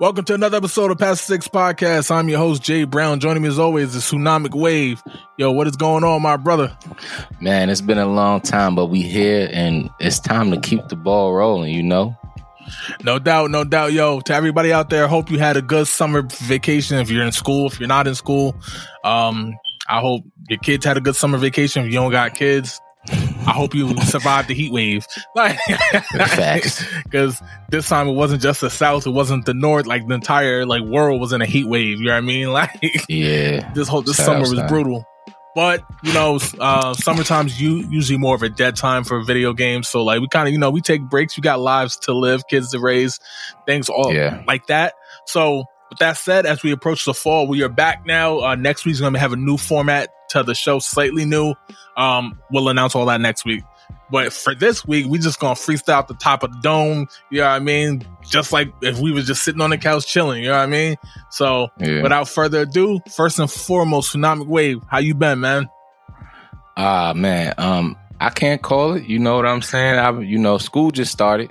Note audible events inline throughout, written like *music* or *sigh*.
Welcome to another episode of Past Six Podcast. I'm your host, Jay Brown. Joining me as always is Tsunamic Wave. Yo, what is going on, my brother? Man, it's been a long time, but we here and it's time to keep the ball rolling, you know? No doubt, no doubt. Yo, to everybody out there, hope you had a good summer vacation. If you're in school, if you're not in school, um, I hope your kids had a good summer vacation. If you don't got kids, I hope you *laughs* survived the heat wave. Like, because *laughs* this time it wasn't just the south, it wasn't the north. Like the entire like world was in a heat wave. You know what I mean? *laughs* Like, yeah, this whole this summer was brutal. But you know, uh, summertime's you usually more of a dead time for video games. So like we kind of you know we take breaks. We got lives to live, kids to raise, things all yeah. like that. So with that said, as we approach the fall, we are back now. Uh, next week's going to have a new format to the show, slightly new. Um, we'll announce all that next week. But for this week, we just gonna freestyle at the top of the dome. You know what I mean? Just like if we was just sitting on the couch chilling. You know what I mean? So yeah. without further ado, first and foremost, Tsunamic Wave, how you been, man? Ah, man. Um, I can't call it. You know what I'm saying? I, you know, school just started.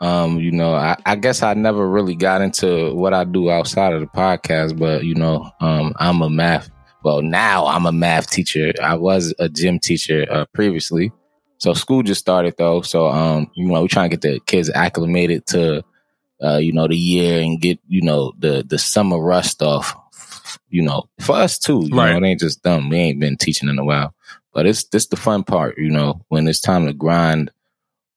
Um, you know, I, I, guess I never really got into what I do outside of the podcast, but you know, um, I'm a math. Well, now I'm a math teacher. I was a gym teacher uh, previously, so school just started though. So, um, you know, we're trying to get the kids acclimated to, uh, you know, the year and get you know the the summer rust off. You know, for us too. You right. know, it ain't just dumb. We ain't been teaching in a while, but it's this the fun part. You know, when it's time to grind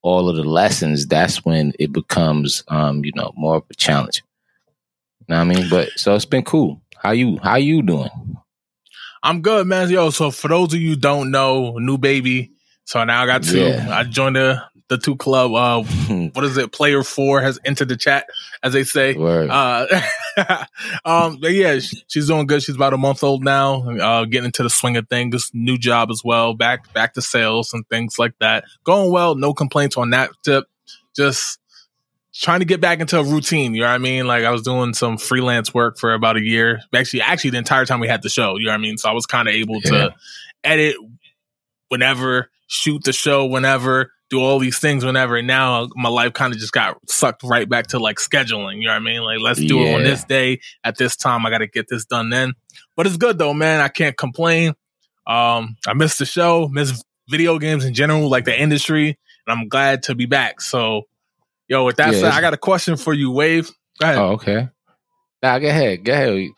all of the lessons, that's when it becomes, um, you know, more of a challenge. You know what I mean? But so it's been cool. How you, how you doing? I'm good, man. Yo, so for those of you don't know, new baby. So now I got two. Yeah. I joined the the two club. Uh, *laughs* what is it? Player four has entered the chat, as they say. Uh, *laughs* um, but yeah, she's doing good. She's about a month old now. Uh, getting into the swing of things. New job as well. Back back to sales and things like that. Going well. No complaints on that tip. Just trying to get back into a routine. You know what I mean? Like I was doing some freelance work for about a year. Actually, actually the entire time we had the show. You know what I mean? So I was kind of able yeah. to edit whenever, shoot the show whenever do all these things whenever. And now my life kind of just got sucked right back to like scheduling. You know what I mean? Like, let's do yeah. it on this day at this time. I got to get this done then. But it's good though, man. I can't complain. Um, I missed the show, missed video games in general, like the industry, and I'm glad to be back. So, yo, with that yeah, said, I got a question for you, Wave. Go ahead. Oh, okay. Now, go ahead. Go ahead.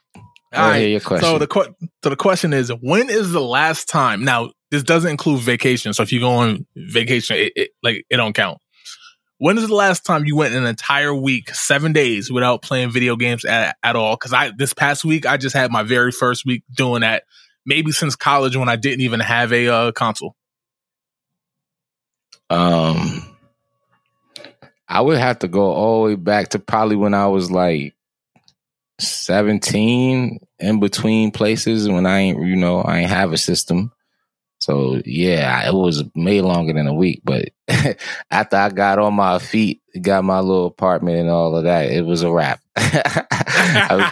All right. Your question. So the so the question is, when is the last time? Now, this doesn't include vacation. So if you go on vacation, it, it, like it don't count. When is the last time you went an entire week, seven days, without playing video games at, at all? Because I this past week I just had my very first week doing that. Maybe since college when I didn't even have a uh, console. Um, I would have to go all the way back to probably when I was like 17 in between places when I ain't, you know, I ain't have a system. So yeah, it was made longer than a week, but *laughs* after I got on my feet, got my little apartment and all of that, it was a wrap. *laughs* I was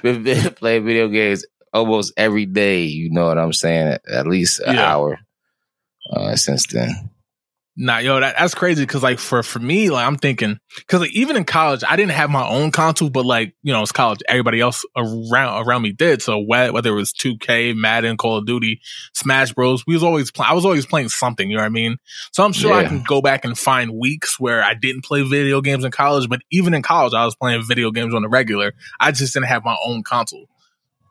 playing, *laughs* been playing video games almost every day. You know what I'm saying? At least an yeah. hour uh, since then. Nah, yo, that, that's crazy. Because like for for me, like I'm thinking, because like even in college, I didn't have my own console, but like you know, it's college. Everybody else around around me did. So whether it was 2K, Madden, Call of Duty, Smash Bros, we was always playing. I was always playing something. You know what I mean? So I'm sure yeah. I can go back and find weeks where I didn't play video games in college, but even in college, I was playing video games on the regular. I just didn't have my own console.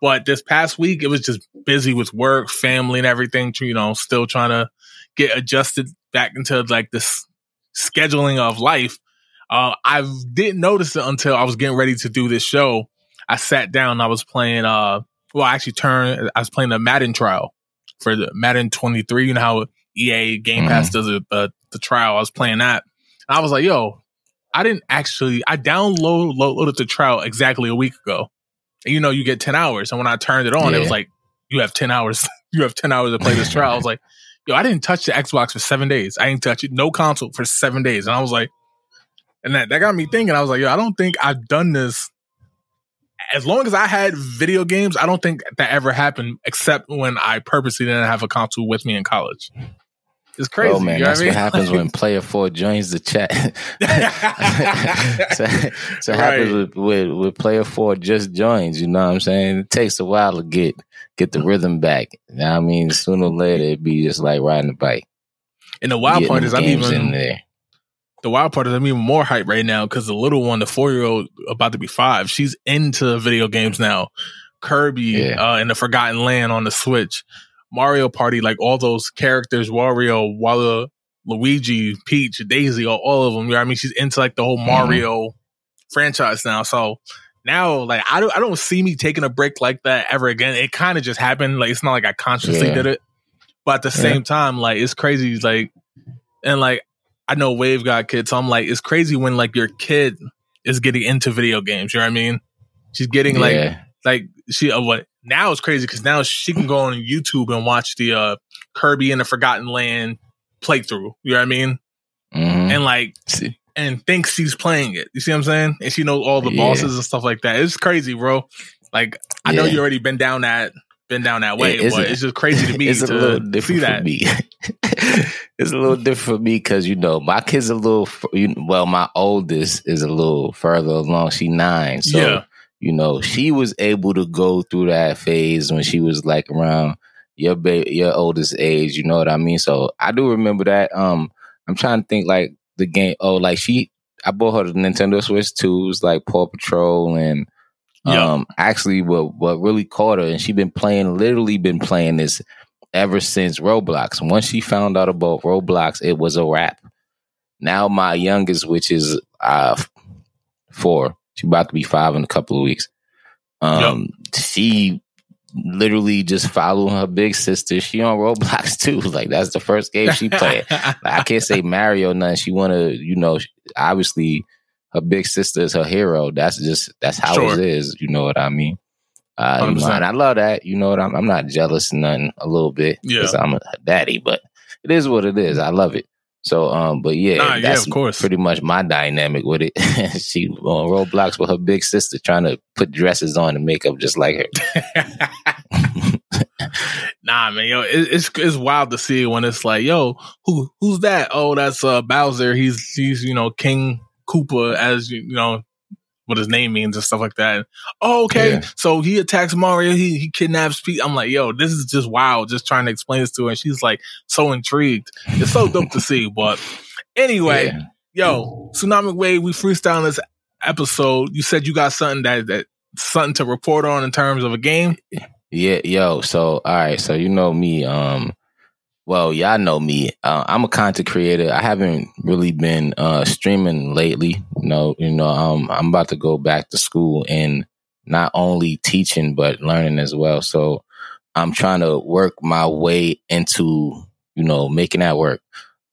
But this past week, it was just busy with work, family, and everything. You know, still trying to get adjusted back into like this scheduling of life. Uh, I didn't notice it until I was getting ready to do this show. I sat down. I was playing. Uh, well, I actually turned. I was playing the Madden trial for the Madden 23. You know how EA Game mm-hmm. Pass does it, uh, the trial. I was playing that. And I was like, yo, I didn't actually. I downloaded loaded the trial exactly a week ago. And you know, you get 10 hours. And when I turned it on, yeah. it was like, you have 10 hours. *laughs* you have 10 hours to play this trial. I was like, yo, I didn't touch the Xbox for seven days. I didn't touch it, no console for seven days. And I was like, and that, that got me thinking, I was like, yo, I don't think I've done this. As long as I had video games, I don't think that ever happened except when I purposely didn't have a console with me in college. It's crazy. Oh man, you know that's what, I what happens when *laughs* player four joins the chat. *laughs* so, so it happens with, with with player four just joins. You know what I'm saying? It takes a while to get get the rhythm back. What I mean, sooner or later it'd be just like riding a bike. And the wild part is, I'm even the wild part is I'm even more hype right now because the little one, the four year old, about to be five, she's into video games now. Kirby Yeah. uh, in the Forgotten Land on the Switch, Mario Party, like all those characters, Wario, Walla, Luigi, Peach, Daisy, all, all of them. You know I mean? She's into like the whole Mhm. Mario franchise now. So now, like, I don't, I don't see me taking a break like that ever again. It kind of just happened. Like, it's not like I consciously Yeah. did it, but at the Yeah. same time, like, it's crazy. Like, and like, I know Wave got kids, so I'm like, it's crazy when like your kid is getting into video games. You know what I mean? She's getting like, yeah, like she uh, what now it's crazy because now she can go on YouTube and watch the uh Kirby in the Forgotten Land playthrough. You know what I mean? Mhm. And like See, and thinks she's playing it. You see what I'm saying? And she knows all the Yeah. bosses and stuff like that. It's crazy, bro. Like I know you already been down that been down that way, It but it's just crazy to *laughs* me it's to a little see that. for me. *laughs* it's a little different for me because you know my kid's a little. well, my oldest is a little further along. She nine, so Yeah. you know she was able to go through that phase when she was like around your ba- your oldest age. You know what I mean? So I do remember that. Um, I'm trying to think like the game. Oh, like she. I bought her the Nintendo Switch too. It was like Paw Patrol and Yeah. um actually what what really caught her and she been playing literally been playing this ever since Roblox. Once she found out about Roblox, it was a wrap. Now my youngest, which is uh four, she about to be five in a couple of weeks. Um she literally just following her big sister. She on Roblox *laughs* too. Like that's the first game she played. Like, I can't say Mario nothing. She wanna, you know, obviously her big sister is her hero. That's just that's how Sure. it is. You know what I mean? Uh, you know, 100%. and I love that. You know what I'm? I'm not jealous, nothing. A little bit Yeah. because I'm a daddy, but it is what it is. I love it. So, um, but yeah, Nah, yeah, that's of course. pretty much my dynamic with it. *laughs* she on Roblox with her big sister, trying to put dresses on and makeup just like her. *laughs* nah, man, yo, it, it's it's wild to see when it's like, yo, who who's that? Oh, that's uh Bowser. He's he's you know King Koopa, as you know what his name means and stuff like that. Oh, okay, Yeah. so he attacks Mario. He he kidnaps Peach. I'm like, yo, this is just wild. Just trying to explain this to her, and she's like so intrigued. It's so dope to see. But anyway, Yeah. yo, Tsunami Wave, we freestyle this episode. You said you got something that that something to report on in terms of a game. Yeah, yo. So, all right. So, you know me. Um, well, y'all know me. Uh, I'm a content creator. I haven't really been uh streaming lately. You know, you know. Um, I'm about to go back to school and not only teaching but learning as well. So, I'm trying to work my way into you know making that work.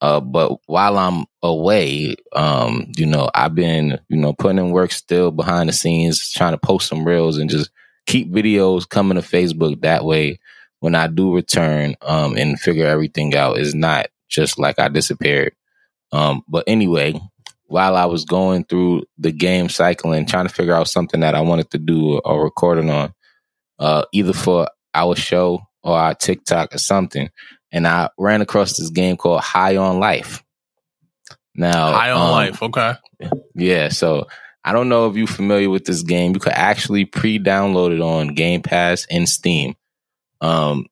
Uh, but while I'm away, um, you know, I've been, you know, putting in work still behind the scenes, trying to post some reels and just keep videos coming to Facebook. That way, when I do return, um, and figure everything out, is not just like I disappeared. Um, but anyway, while I was going through the game cycle and trying to figure out something that I wanted to do a recording on, uh, either for our show or our TikTok or something, and I ran across this game called High on Life. Now, High on um, life, okay. yeah, so I don't know if you're familiar with this game. You could actually pre-download it on Game Pass and Steam. Um,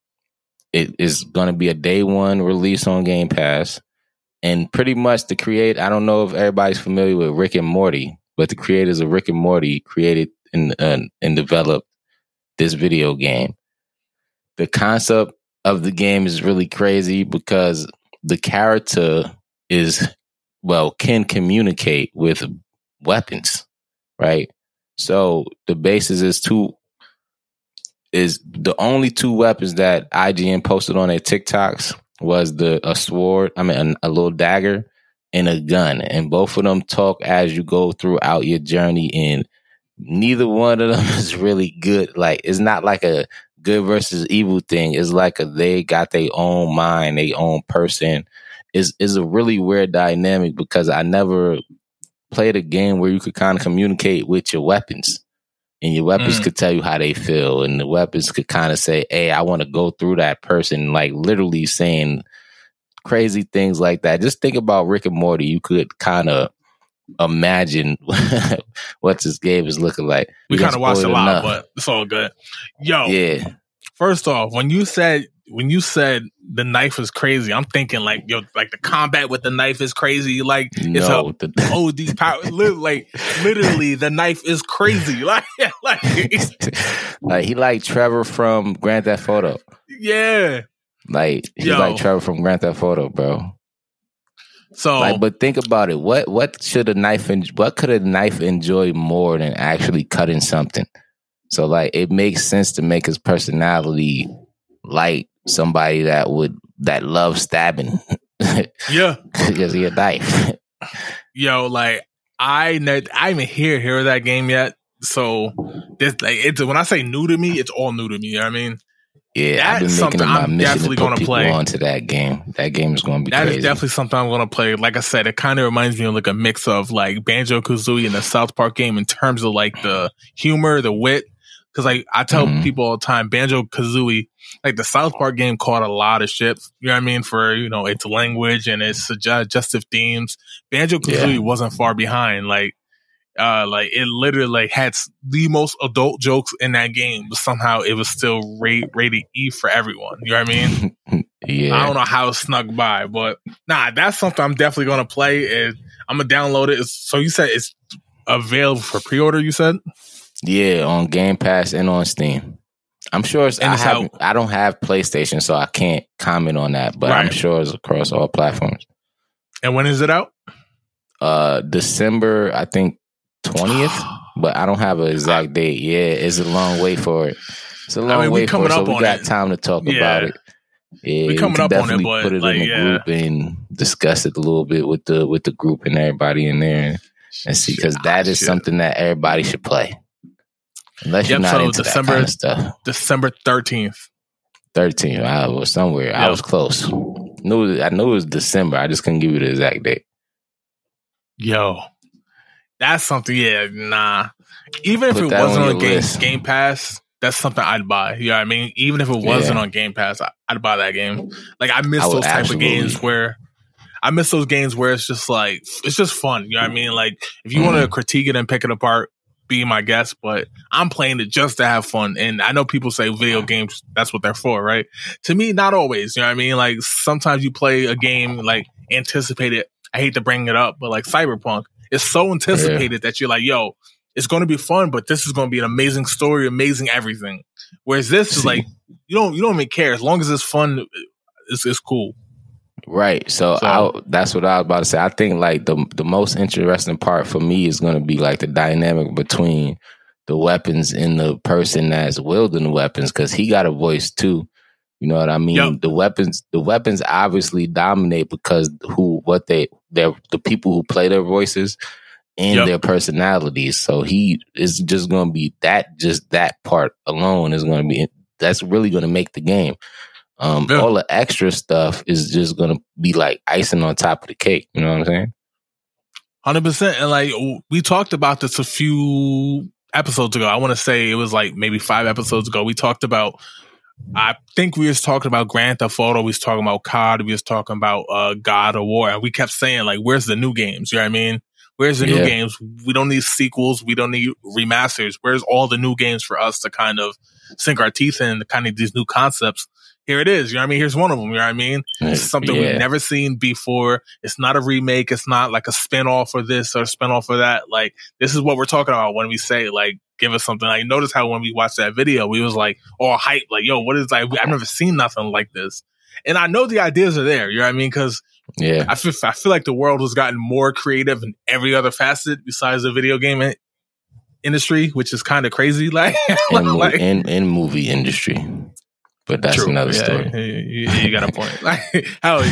it is going to be a day one release on Game Pass, and pretty much the create. I don't know if everybody's familiar with Rick and Morty, but the creators of Rick and Morty created and and developed this video game. The concept of the game is really crazy because the character is well can communicate with weapons, right? So the basis is two is the only two weapons that IGN posted on their TikToks was the a sword, I mean a, a little dagger and a gun, and both of them talk as you go throughout your journey. And neither one of them *laughs* is really good. Like it's not like a good versus evil thing. It's like a, they got their own mind, their own person. Is is a really weird dynamic because I never played a game where you could kind of communicate with your weapons. And your weapons Mm. could tell you how they feel, and the weapons could kind of say, "Hey, I want to go through that person," like literally saying crazy things like that. Just think about Rick and Morty. You could kind of imagine *laughs* what this game is looking like. We kind of watched a lot, enough. but it's all good. Yo, yeah. First off, when you said when you said the knife is crazy, I'm thinking like yo, like the combat with the knife is crazy. Like it's no, a the- OD power. like literally, the knife is crazy. *laughs* Like like *laughs* like he like Trevor from Grand Theft Auto. Yeah, like he's yo. like Trevor from Grand Theft Auto, bro. So, like, but think about it. What what should a knife? En- what could a knife enjoy more than actually cutting something? So, like, it makes sense to make his personality like somebody that would that loves stabbing. *laughs* yeah, because he a knife. Yo, like I ne- I even hear hear that game yet. So this like it's when I say new to me, it's all new to me. You know what I mean? Yeah, That's I've been my I'm mission to put people play. onto that game. That game is going to be That is definitely something I'm going to play. Like I said, it kind of reminds me of like a mix of like Banjo Kazooie and the South Park game in terms of like the humor, the wit. Because like I tell mm-hmm. people all the time, Banjo Kazooie, like the South Park game caught a lot of shit. You know what I mean? For you know its language and its suggestive themes. Banjo Kazooie yeah. wasn't far behind. Like uh, like it literally like had the most adult jokes in that game, but somehow it was still rate, rated E for everyone. You know what I mean? *laughs* yeah. I don't know how it snuck by, but nah, that's something I'm definitely gonna play. Is I'm gonna download it. So you said it's available for pre-order. You said? Yeah, on Game Pass and on Steam. I'm sure it's, I, have, I don't have PlayStation, so I can't comment on that, but right. I'm sure it's across all platforms. And when is it out? Uh, December, I think twentieth, *gasps* but I don't have an exact date. Yeah, it's a long way for it. It's a long I mean, way for it. So we got it. time to talk yeah. about it. Yeah, we coming up on it, but put it like, in the yeah. group and discuss it a little bit with the with the group and everybody in there and see because that is something that everybody should play. Unless yep, you're not so into December, that kind of stuff. December thirteenth. Thirteenth. I was somewhere. Yep. I was close. Knew I knew it was December. I just couldn't give you the exact date. Yo, that's something. Yeah, nah. Even if Put it wasn't on, on Game Game Pass, that's something I'd buy. You know what I mean? Even if it wasn't yeah. on Game Pass, I, would buy that game. Like I miss I those type absolutely. of games where I miss those games where it's just like it's just fun. You know what I mean? Like if you mm. want to critique it and pick it apart, be my guest. But I'm playing it just to have fun. And I know people say video games that's what they're for, right? To me, not always. You know what I mean? Like sometimes you play a game like anticipated. I hate to bring it up, but like Cyberpunk is so anticipated yeah. that you're like, yo, it's going to be fun, but this is going to be an amazing story, amazing everything. Whereas this is like, *laughs* you don't, you don't even care as long as it's fun. It's, it's cool. Right. So, so I, that's what I was about to say. I think like the the most interesting part for me is going to be like the dynamic between the weapons and the person that's wielding the weapons because he got a voice too. You know what I mean? Yep. The weapons, the weapons obviously dominate because who, what they, they're the people who play their voices and yep. their personalities. So he is just going to be that, just that part alone is going to be, that's really going to make the game. Um, yeah. all the extra stuff is just going to be like icing on top of the cake. You know what I'm saying? Hundred percent. And like we talked about this a few episodes ago. I want to say it was like maybe five episodes ago. We talked about I think we was talking about Grand Theft Auto, we was talking about COD, we was talking about uh, God of War, and we kept saying like, "Where's the new games?" You know what I mean? Where's the yeah. new games? We don't need sequels. We don't need remasters. Where's all the new games for us to kind of sink our teeth in, kind of these new concepts? Here it is. You know what I mean? Here's one of them. You know what I mean? It's something yeah. we've never seen before. It's not a remake. It's not like a spinoff or this or a spinoff for that. Like this is what we're talking about when we say like give us something. Like notice how when we watched that video, we was like all hype, like, yo, what is like I've never seen nothing like this. And I know the ideas are there, you know what I mean? Cause yeah, I feel I feel like the world has gotten more creative in every other facet besides the video game industry, which is kind of crazy. *laughs* Like, in, like in, in movie industry, but that's true. another yeah, story. You, you, got a point. *laughs* Like, how?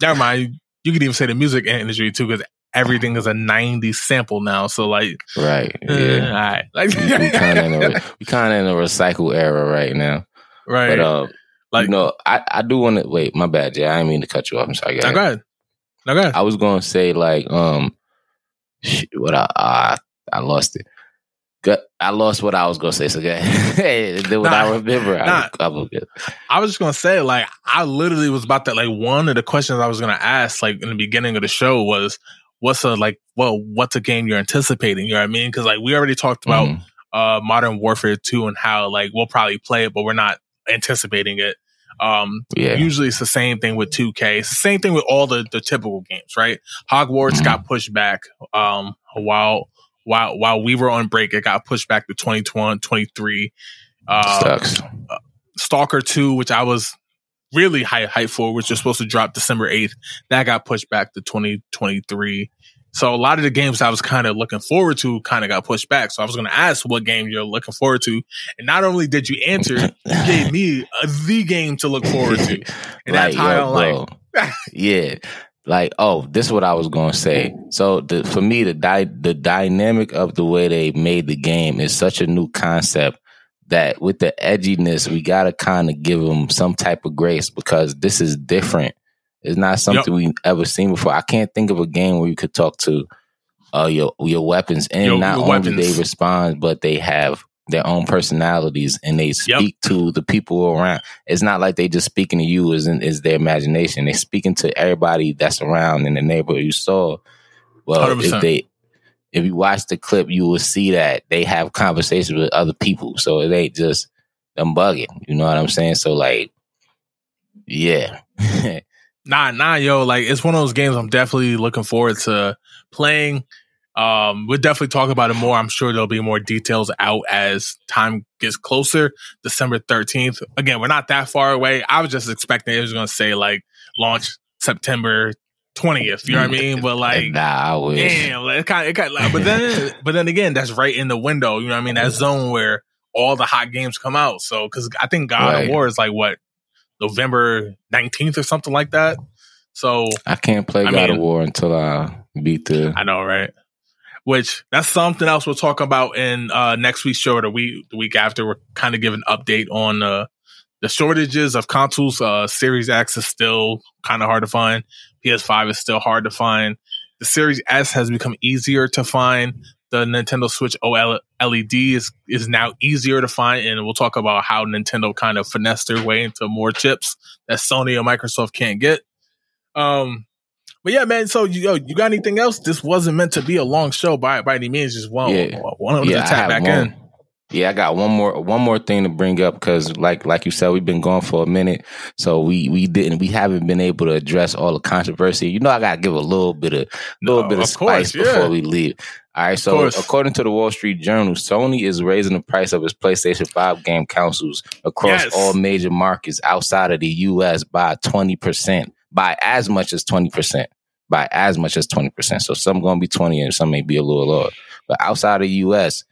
Never mind. You could even say the music industry too, because everything is a 90s sample now. So like, right, uh, yeah, all right. Like, we, kind of in a *laughs* we kind of in a recycle era right now, right? But uh, like, you know, I I do want to wait. My bad, Jay. I didn't mean to cut you off. I'm sorry. Go ahead. No, go ahead. No, go ahead. I was going to say like, um, what I, I I lost it. I lost what I was gonna say. So then *laughs* what nah, I remember, nah, I, was, I was just gonna say, like, I literally was about that. Like, one of the questions I was gonna ask, like in the beginning of the show, was, "What's a like? Well, what's a game you're anticipating?" You know what I mean? Because like we already talked about mm. uh Modern Warfare Two and how like we'll probably play it, but we're not anticipating it. Um, yeah. Usually it's the same thing with 2K. It's the same thing with all the, the typical games, right? Hogwarts mm. got pushed back um, a while while while we were on break, it got pushed back to 2021, 23. Uh, Sucks. Uh, Stalker 2, which I was really high hype for, which was supposed to drop December 8th, that got pushed back to 2023. So a lot of the games I was kind of looking forward to kind of got pushed back. So I was going to ask what game you're looking forward to. And not only did you answer, you *laughs* gave me a, the game to look forward to. And like, that's how yo, like, *laughs* yeah like oh this is what i was going to say so the, for me the di- the dynamic of the way they made the game is such a new concept that with the edginess we got to kind of give them some type of grace because this is different it's not something yep. we've ever seen before i can't think of a game where you could talk to uh, your your weapons and your, not your only weapons. they respond but they have their own personalities and they speak yep. to the people around. It's not like they just speaking to you as is their imagination. They're speaking to everybody that's around in the neighborhood you saw. Well, 100%. if they if you watch the clip, you will see that they have conversations with other people. So it ain't just them bugging. You know what I'm saying? So like, yeah. *laughs* nah, nah, yo, like it's one of those games I'm definitely looking forward to playing um, we'll definitely talk about it more. I'm sure there'll be more details out as time gets closer. December 13th. Again, we're not that far away. I was just expecting it was going to say like launch September 20th. You know what I mean? But like, *laughs* nah, I wish. Damn, it kind of, it kind of, but then, *laughs* but then again, that's right in the window. You know what I mean? That zone where all the hot games come out. So, cause I think God right. of War is like what, November 19th or something like that. So I can't play I God mean, of War until I beat the. I know, right? Which that's something else we'll talk about in uh, next week's show or the week the week after. We're kind of giving an update on uh, the shortages of consoles. Uh, Series X is still kind of hard to find. PS5 is still hard to find. The Series S has become easier to find. The Nintendo Switch OLED is is now easier to find, and we'll talk about how Nintendo kind of finessed their way into more chips that Sony and Microsoft can't get. Um, but yeah, man. So you yo, you got anything else? This wasn't meant to be a long show by by any means. Just one, yeah. one of yeah, to tap back one, in. Yeah, I got one more one more thing to bring up because, like like you said, we've been going for a minute, so we we didn't we haven't been able to address all the controversy. You know, I got to give a little bit of little bit of, of spice course, yeah. before we leave. All right, so according to the Wall Street Journal, Sony is raising the price of its PlayStation 5 game consoles across yes. all major markets outside of the US by 20% by as much as 20%, by as much as 20%. So some going to be 20 and some may be a little lower. But outside of the US,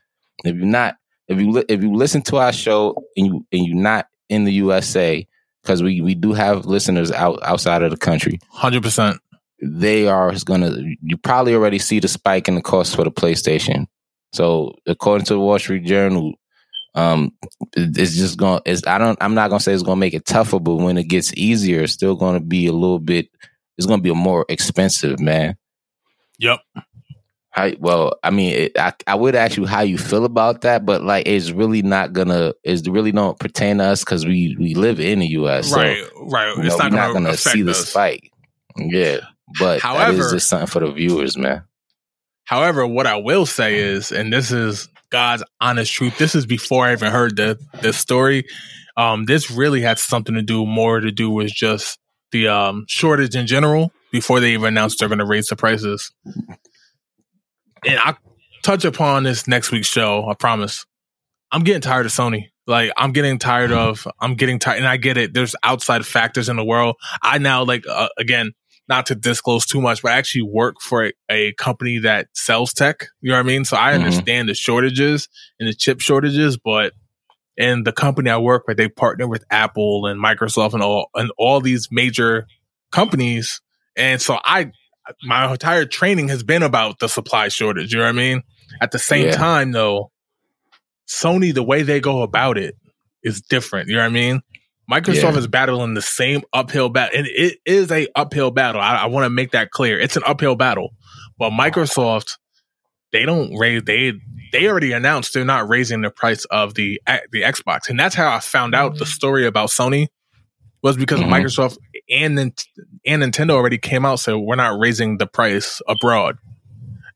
if you're not, if you, li- if you listen to our show and you, and you're not in the USA, because we, we do have listeners out outside of the country. 100%. They are to, you probably already see the spike in the cost for the PlayStation. So according to the Wall Street Journal, um it's just going it's i don't i'm not gonna say it's gonna make it tougher but when it gets easier it's still gonna be a little bit it's gonna be a more expensive man. Yep how, well i mean it, I, I would ask you how you feel about that but like it's really not gonna it's really don't pertain to us because we we live in the us right so, right it's know, not, gonna, not gonna see us. the spike. Yeah but however that is just something for the viewers man. However what i will say is and this is God's honest truth. This is before I even heard the the story. Um, this really had something to do more to do with just the um, shortage in general before they even announced they're going to raise the prices. And I touch upon this next week's show. I promise. I'm getting tired of Sony. Like I'm getting tired of. I'm getting tired, and I get it. There's outside factors in the world. I now like uh, again not to disclose too much, but I actually work for a, a, company that sells tech. You know what I mean? So I mm-hmm. understand the shortages and the chip shortages, but in the company I work with, they partner with Apple and Microsoft and all and all these major companies. And so I my entire training has been about the supply shortage. You know what I mean? At the same yeah. time though, Sony, the way they go about it is different. You know what I mean? Microsoft yeah. is battling the same uphill battle, and it is a uphill battle. I, I want to make that clear. It's an uphill battle, but Microsoft they don't raise they they already announced they're not raising the price of the the Xbox, and that's how I found out the story about Sony was because mm-hmm. Microsoft and and Nintendo already came out so we're not raising the price abroad,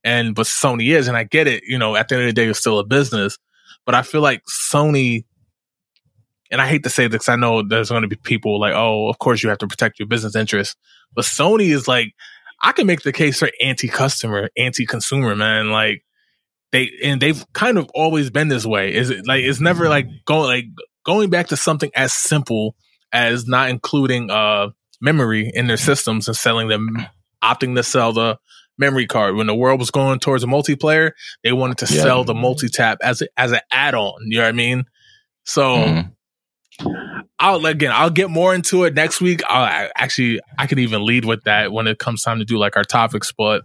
and but Sony is, and I get it. You know, at the end of the day, it's still a business, but I feel like Sony. And I hate to say this because I know there's going to be people like, oh, of course you have to protect your business interests. But Sony is like, I can make the case for anti-customer, anti-consumer, man. Like they and they've kind of always been this way. Is it like it's never like going like going back to something as simple as not including uh memory in their systems and selling them opting to sell the memory card. When the world was going towards a multiplayer, they wanted to yeah. sell the multi tap as a, as an add on. You know what I mean? So mm-hmm. I'll again, I'll get more into it next week. I'll actually, I can even lead with that when it comes time to do like our topics, but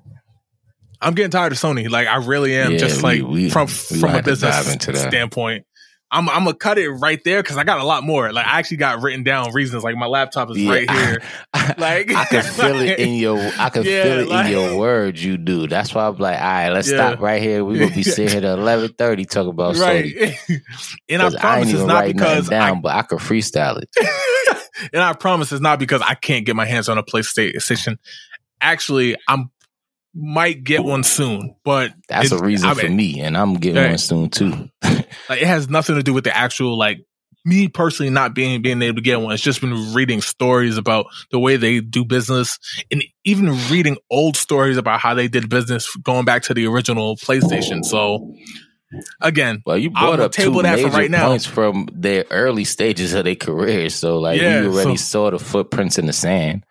I'm getting tired of Sony. Like I really am. Yeah, just like we, from we from a business standpoint. I'm I'm gonna cut it right there because I got a lot more. Like I actually got written down reasons. Like my laptop is yeah, right here. I, *laughs* like I can feel it in your I can *laughs* yeah, feel it like, in your words. You do. That's why I'm like, all right, let's yeah. stop right here. We will be *laughs* sitting here at eleven thirty talking about right. Sony. and I promise I it's not because down, I, but I can freestyle it. and I promise it's not because I can't get my hands on a PlayStation. Actually, I'm might get one soon, but that's a reason I mean, for me, and I'm getting right. one soon too. *laughs* like it has nothing to do with the actual like me personally not being being able to get one. It's just been reading stories about the way they do business, and even reading old stories about how they did business going back to the original PlayStation. So again, well, you brought up table two that major right points now. from their early stages of their careers. So like yeah, we already so, saw the footprints in the sand.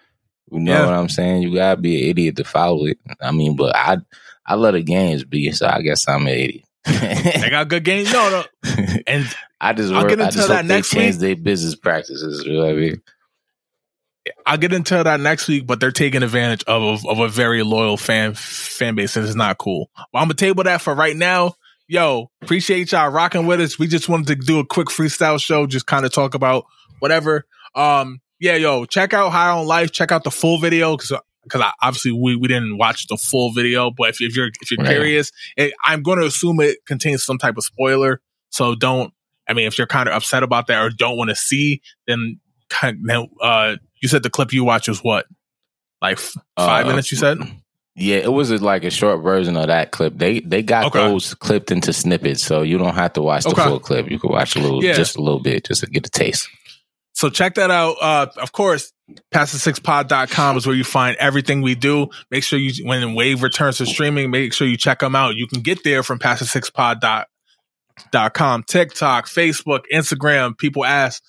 You know yeah. what I'm saying? You gotta be an idiot to follow it. I mean, but I I let the games be, so I guess I'm an idiot. they got good games. No, no. *laughs* And I just I'll get into that next they change week. their business practices. You know what I mean? I'll get into that next week, but they're taking advantage of, of, of a very loyal fan fan base, and it's not cool. But I'm gonna table that for right now. Yo, appreciate y'all rocking with us. We just wanted to do a quick freestyle show, just kind of talk about whatever. Um, yeah, yo, check out High on Life. Check out the full video because because obviously we, we didn't watch the full video. But if, if you're if you're right. curious, it, I'm going to assume it contains some type of spoiler. So don't. I mean, if you're kind of upset about that or don't want to see, then kind of, uh, you said the clip you watch was what, like f- five uh, minutes? You said. Yeah, it was like a short version of that clip. They they got okay. those clipped into snippets, so you don't have to watch the okay. full clip. You can watch a little, yeah. just a little bit, just to get a taste. So check that out. Uh, of course, past the six pod.com is where you find everything we do. Make sure you, when Wave returns to streaming, make sure you check them out. You can get there from past the six pod.com, TikTok, Facebook, Instagram. People ask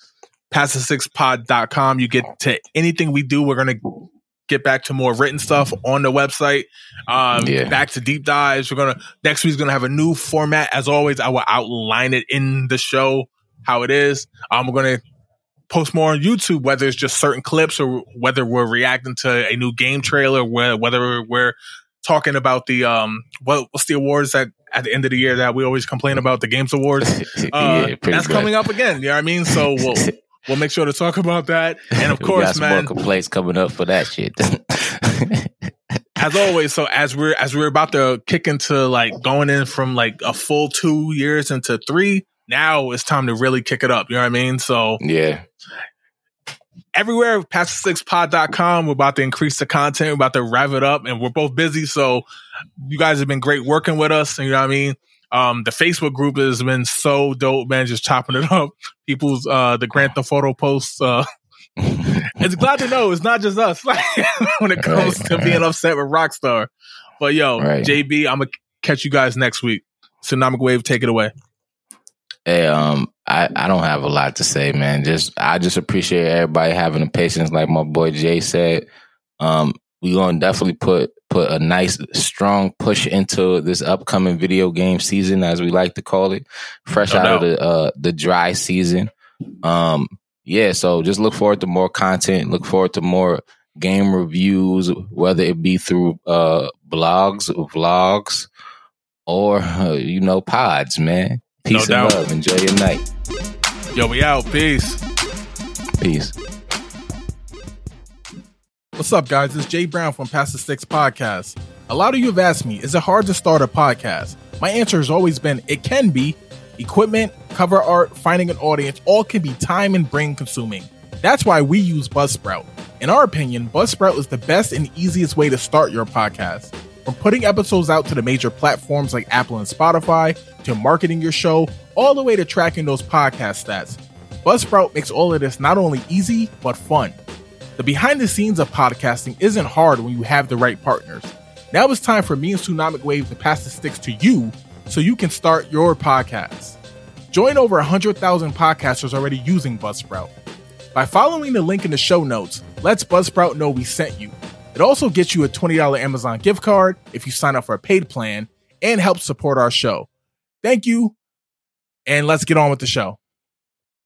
past the six pod.com. You get to anything we do. We're going to get back to more written stuff on the website. Um, yeah. back to deep dives. We're going to, next week's going to have a new format. As always, I will outline it in the show how it is. Um, we're going to post more on YouTube, whether it's just certain clips or whether we're reacting to a new game trailer, whether we're talking about the um what, what's the awards that at the end of the year that we always complain about the games awards. *laughs* Uh, yeah, that's good. coming up again. You know what I mean? So we'll *laughs* we'll make sure to talk about that. And of course, man, more complaints coming up for that shit. *laughs* as always, so as we're as we're about to kick into like going in from like a full two years into three, now it's time to really kick it up. You know what I mean? So yeah. Everywhere, past6pod.com. We're about to increase the content. We're about to rev it up, and we're both busy. So, you guys have been great working with us. You know what I mean? Um, the Facebook group has been so dope, man. Just chopping it *laughs* up. People's uh, the Grand Theft Auto posts. Uh, *laughs* it's glad to know it's not just us *laughs* when it comes right, to right. being upset with Rockstar. But yo, right. JB, I'm gonna catch you guys next week. Tsunamic Wave, take it away. Hey, um, I, I don't have a lot to say, man. Just I just appreciate everybody having the patience, like my boy Jay said. Um, we gonna definitely put put a nice strong push into this upcoming video game season, as we like to call it, fresh out of the uh the dry season. Um, yeah, so just look forward to more content. Look forward to more game reviews, whether it be through uh blogs, vlogs, or uh, you know pods, man. Peace no and doubt. love. Enjoy your night. Yo, we out. Peace. Peace. What's up, guys? It's Jay Brown from Past the Six Podcast. A lot of you have asked me, is it hard to start a podcast? My answer has always been, it can be. Equipment, cover art, finding an audience, all can be time and brain consuming. That's why we use Buzzsprout. In our opinion, Buzzsprout is the best and easiest way to start your podcast. From putting episodes out to the major platforms like Apple and Spotify, to marketing your show, all the way to tracking those podcast stats. Buzzsprout makes all of this not only easy, but fun. The behind the scenes of podcasting isn't hard when you have the right partners. Now it's time for me and Tsunamic Wave to pass the sticks to you so you can start your podcast. Join over 100,000 podcasters already using Buzzsprout. By following the link in the show notes, lets Buzzsprout know we sent you. It also gets you a $20 Amazon gift card if you sign up for a paid plan and helps support our show. Thank you, and let's get on with the show.